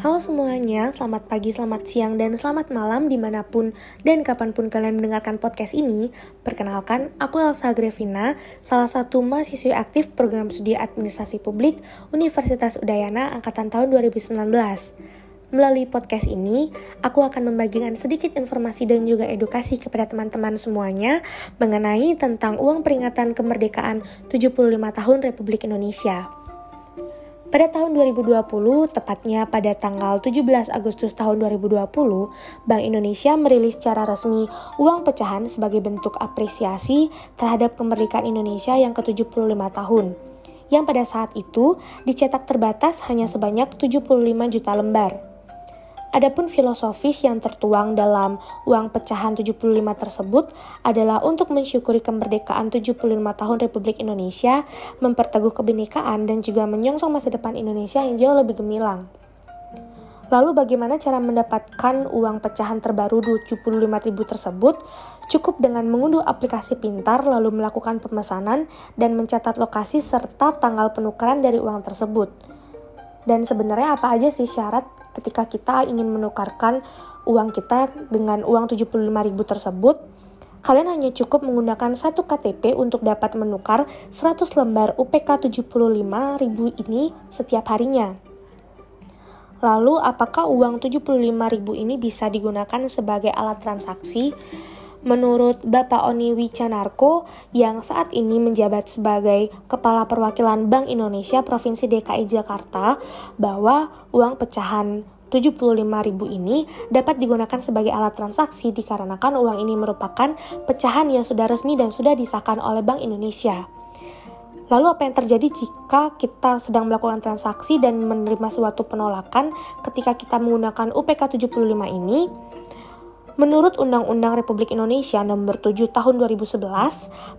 Halo semuanya, selamat pagi, selamat siang, dan selamat malam di mana pun dan kapan pun kalian mendengarkan podcast ini. Perkenalkan, aku Elsa Grevina, salah satu mahasiswi aktif program studi administrasi publik Universitas Udayana Angkatan tahun 2019. Melalui podcast ini, aku akan membagikan sedikit informasi dan juga edukasi kepada teman-teman semuanya mengenai tentang uang peringatan kemerdekaan 75 tahun Republik Indonesia. Pada tahun 2020, tepatnya pada tanggal 17 Agustus tahun 2020, Bank Indonesia merilis secara resmi uang pecahan sebagai bentuk apresiasi terhadap kemerdekaan Indonesia yang ke-75 tahun. Yang pada saat itu dicetak terbatas hanya sebanyak 75 juta lembar. Adapun filosofis yang tertuang dalam uang pecahan 75 tersebut adalah untuk mensyukuri kemerdekaan 75 tahun Republik Indonesia, memperteguh kebinekaan dan juga menyongsong masa depan Indonesia yang jauh lebih gemilang. Lalu bagaimana cara mendapatkan uang pecahan terbaru 75.000 tersebut? Cukup dengan mengunduh aplikasi pintar lalu melakukan pemesanan dan mencatat lokasi serta tanggal penukaran dari uang tersebut. Dan sebenarnya apa aja sih syarat ketika kita ingin menukarkan uang kita dengan uang 75.000 tersebut, kalian hanya cukup menggunakan satu KTP untuk dapat menukar 100 lembar UPK 75.000 ini setiap harinya. Lalu, apakah uang 75.000 ini bisa digunakan sebagai alat transaksi? Menurut Bapak Oni Wicanarko yang saat ini menjabat sebagai Kepala Perwakilan Bank Indonesia Provinsi DKI Jakarta, bahwa uang pecahan 75.000 ini dapat digunakan sebagai alat transaksi dikarenakan uang ini merupakan pecahan yang sudah resmi dan sudah disahkan oleh Bank Indonesia. Lalu apa yang terjadi jika kita sedang melakukan transaksi dan menerima suatu penolakan ketika kita menggunakan UPK 75 ini? Menurut Undang-Undang Republik Indonesia Nomor 7 Tahun 2011,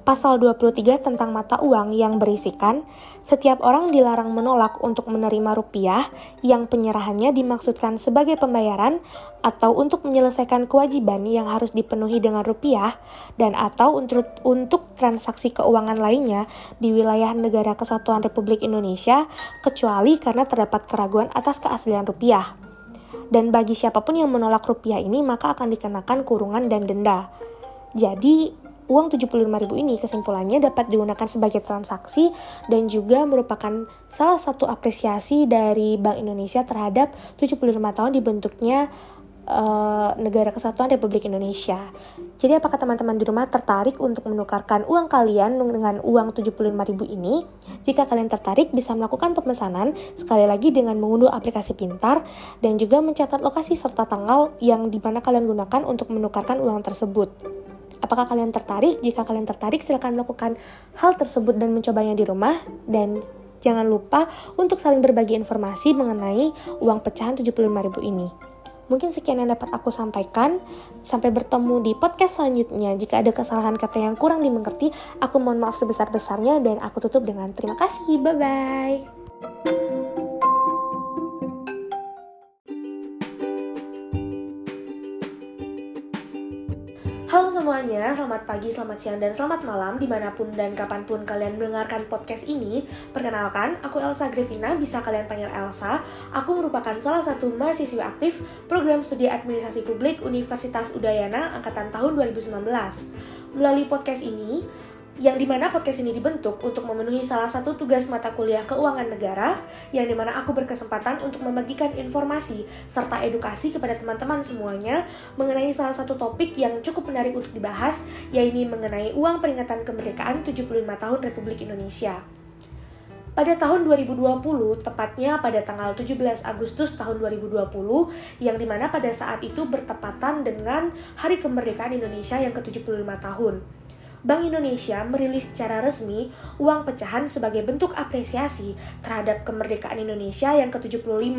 Pasal 23 tentang mata uang yang berisikan, setiap orang dilarang menolak untuk menerima rupiah yang penyerahannya dimaksudkan sebagai pembayaran atau untuk menyelesaikan kewajiban yang harus dipenuhi dengan rupiah dan atau untuk, untuk transaksi keuangan lainnya di wilayah negara kesatuan Republik Indonesia kecuali karena terdapat keraguan atas keaslian rupiah dan bagi siapa pun yang menolak rupiah ini maka akan dikenakan kurungan dan denda. Jadi, uang 75.000 ini kesimpulannya dapat digunakan sebagai transaksi dan juga merupakan salah satu apresiasi dari Bank Indonesia terhadap 75 tahun dibentuknya uh, negara kesatuan Republik Indonesia. Jadi apakah teman-teman di rumah tertarik untuk menukarkan uang kalian dengan uang 75.000 ini? Jika kalian tertarik bisa melakukan pemesanan sekali lagi dengan mengunduh aplikasi pintar dan juga mencatat lokasi serta tanggal yang di mana kalian gunakan untuk menukarkan uang tersebut. Apakah kalian tertarik? Jika kalian tertarik, silakan melakukan hal tersebut dan mencobanya di rumah. Dan jangan lupa untuk saling berbagi informasi mengenai uang pecahan 75.000 ini. Mungkin sekian yang dapat aku sampaikan. Sampai bertemu di podcast selanjutnya. Jika ada kesalahan kata yang kurang dimengerti, aku mohon maaf sebesar-besarnya dan aku tutup dengan terima kasih. Bye-bye. Halo semuanya, selamat pagi, selamat siang, dan selamat malam di mana pun dan kapan pun kalian mendengarkan podcast ini. Perkenalkan, aku Elsa Grevina, bisa kalian panggil Elsa. Aku merupakan salah satu mahasiswa aktif program studi administrasi publik Universitas Udayana angkatan tahun 2019 Melalui podcast ini, yang di mana podcast ini dibentuk untuk memenuhi salah satu tugas mata kuliah keuangan negara, yang di mana aku berkesempatan untuk membagikan informasi serta edukasi kepada teman-teman semuanya mengenai salah satu topik yang cukup menarik untuk dibahas, yaitu mengenai uang peringatan kemerdekaan 75 tahun Republik Indonesia. Pada tahun 2020, tepatnya pada tanggal 17 Agustus tahun 2020, yang di mana pada saat itu bertepatan dengan Hari Kemerdekaan Indonesia yang ke-75 tahun. Bank Indonesia merilis secara resmi uang pecahan sebagai bentuk apresiasi terhadap kemerdekaan Indonesia yang ke-75,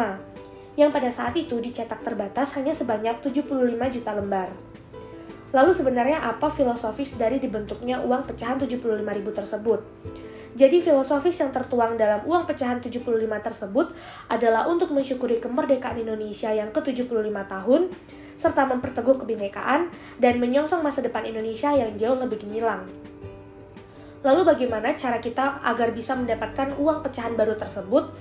yang pada saat itu dicetak terbatas hanya sebanyak 75 juta lembar. Lalu sebenarnya apa filosofis dari dibentuknya uang pecahan 75 ribu tersebut? Jadi filosofis yang tertuang dalam uang pecahan 75 tersebut adalah untuk mensyukuri kemerdekaan Indonesia yang ke-75 tahun, serta memperteguh kebinekaan dan menyongsong masa depan Indonesia yang jauh lebih gemilang. Lalu bagaimana cara kita agar bisa mendapatkan uang pecahan baru tersebut?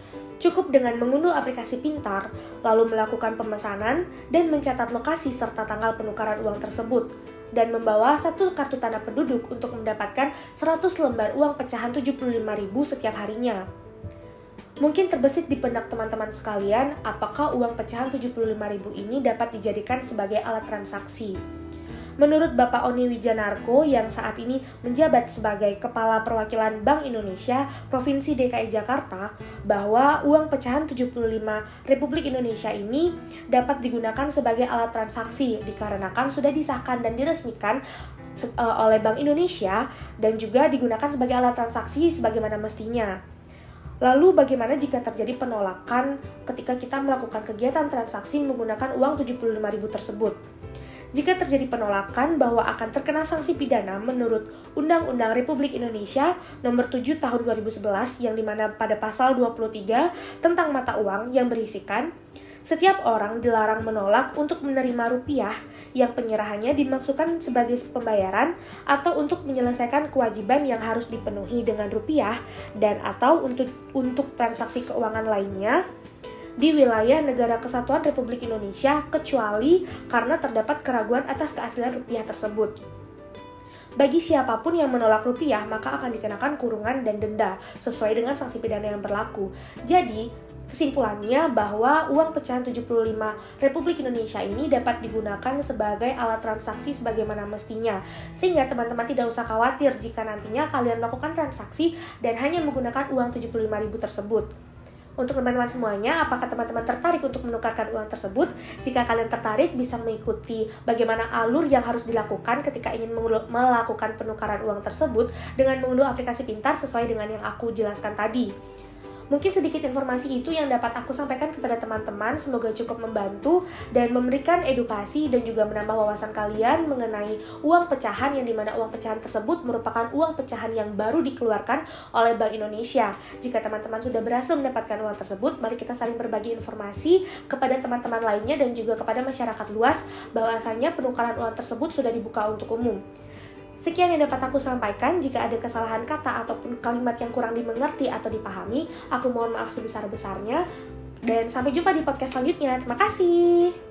Cukup dengan mengunduh aplikasi pintar, lalu melakukan pemesanan dan mencatat lokasi serta tanggal penukaran uang tersebut, dan membawa satu kartu tanda penduduk untuk mendapatkan 100 lembar uang pecahan 75.000 setiap harinya. Mungkin terbesit di benak teman-teman sekalian, apakah uang pecahan 75.000 ini dapat dijadikan sebagai alat transaksi? Menurut Bapak Oni Wijanarko yang saat ini menjabat sebagai Kepala Perwakilan Bank Indonesia Provinsi DKI Jakarta, bahwa uang pecahan 75 Republik Indonesia ini dapat digunakan sebagai alat transaksi dikarenakan sudah disahkan dan diresmikan e, oleh Bank Indonesia dan juga digunakan sebagai alat transaksi sebagaimana mestinya. Lalu bagaimana jika terjadi penolakan ketika kita melakukan kegiatan transaksi menggunakan uang 75.000 tersebut? Jika terjadi penolakan bahwa akan terkena sanksi pidana menurut Undang-Undang Republik Indonesia Nomor 7 Tahun 2011 yang di mana pada pasal 23 tentang mata uang yang berisikan setiap orang dilarang menolak untuk menerima rupiah yang penyerahannya dimaksudkan sebagai pembayaran atau untuk menyelesaikan kewajiban yang harus dipenuhi dengan rupiah dan atau untuk untuk transaksi keuangan lainnya di wilayah Negara Kesatuan Republik Indonesia kecuali karena terdapat keraguan atas keaslian rupiah tersebut. Bagi siapa pun yang menolak rupiah, maka akan dikenakan kurungan dan denda sesuai dengan sanksi pidana yang berlaku. Jadi, kesimpulannya bahwa uang pecahan 75 Republik Indonesia ini dapat digunakan sebagai alat transaksi sebagaimana mestinya. Sehingga teman-teman tidak usah khawatir jika nantinya kalian melakukan transaksi dan hanya menggunakan uang 75.000 tersebut. Untuk teman-teman semuanya, apakah teman-teman tertarik untuk menukarkan uang tersebut? Jika kalian tertarik, bisa mengikuti bagaimana alur yang harus dilakukan ketika ingin melakukan penukaran uang tersebut dengan mengunduh aplikasi pintar sesuai dengan yang aku jelaskan tadi. Mungkin sedikit informasi itu yang dapat aku sampaikan kepada teman-teman, semoga cukup membantu dan memberikan edukasi dan juga menambah wawasan kalian mengenai uang pecahan yang di mana uang pecahan tersebut merupakan uang pecahan yang baru dikeluarkan oleh Bank Indonesia. Jika teman-teman sudah berhasil mendapatkan uang tersebut, mari kita saling berbagi informasi kepada teman-teman lainnya dan juga kepada masyarakat luas bahwasanya penukaran uang tersebut sudah dibuka untuk umum. Sekian yang dapat aku sampaikan. Jika ada kesalahan kata ataupun kalimat yang kurang dimengerti atau dipahami, aku mohon maaf sebesar-besarnya. Dan sampai jumpa di podcast selanjutnya. Terima kasih.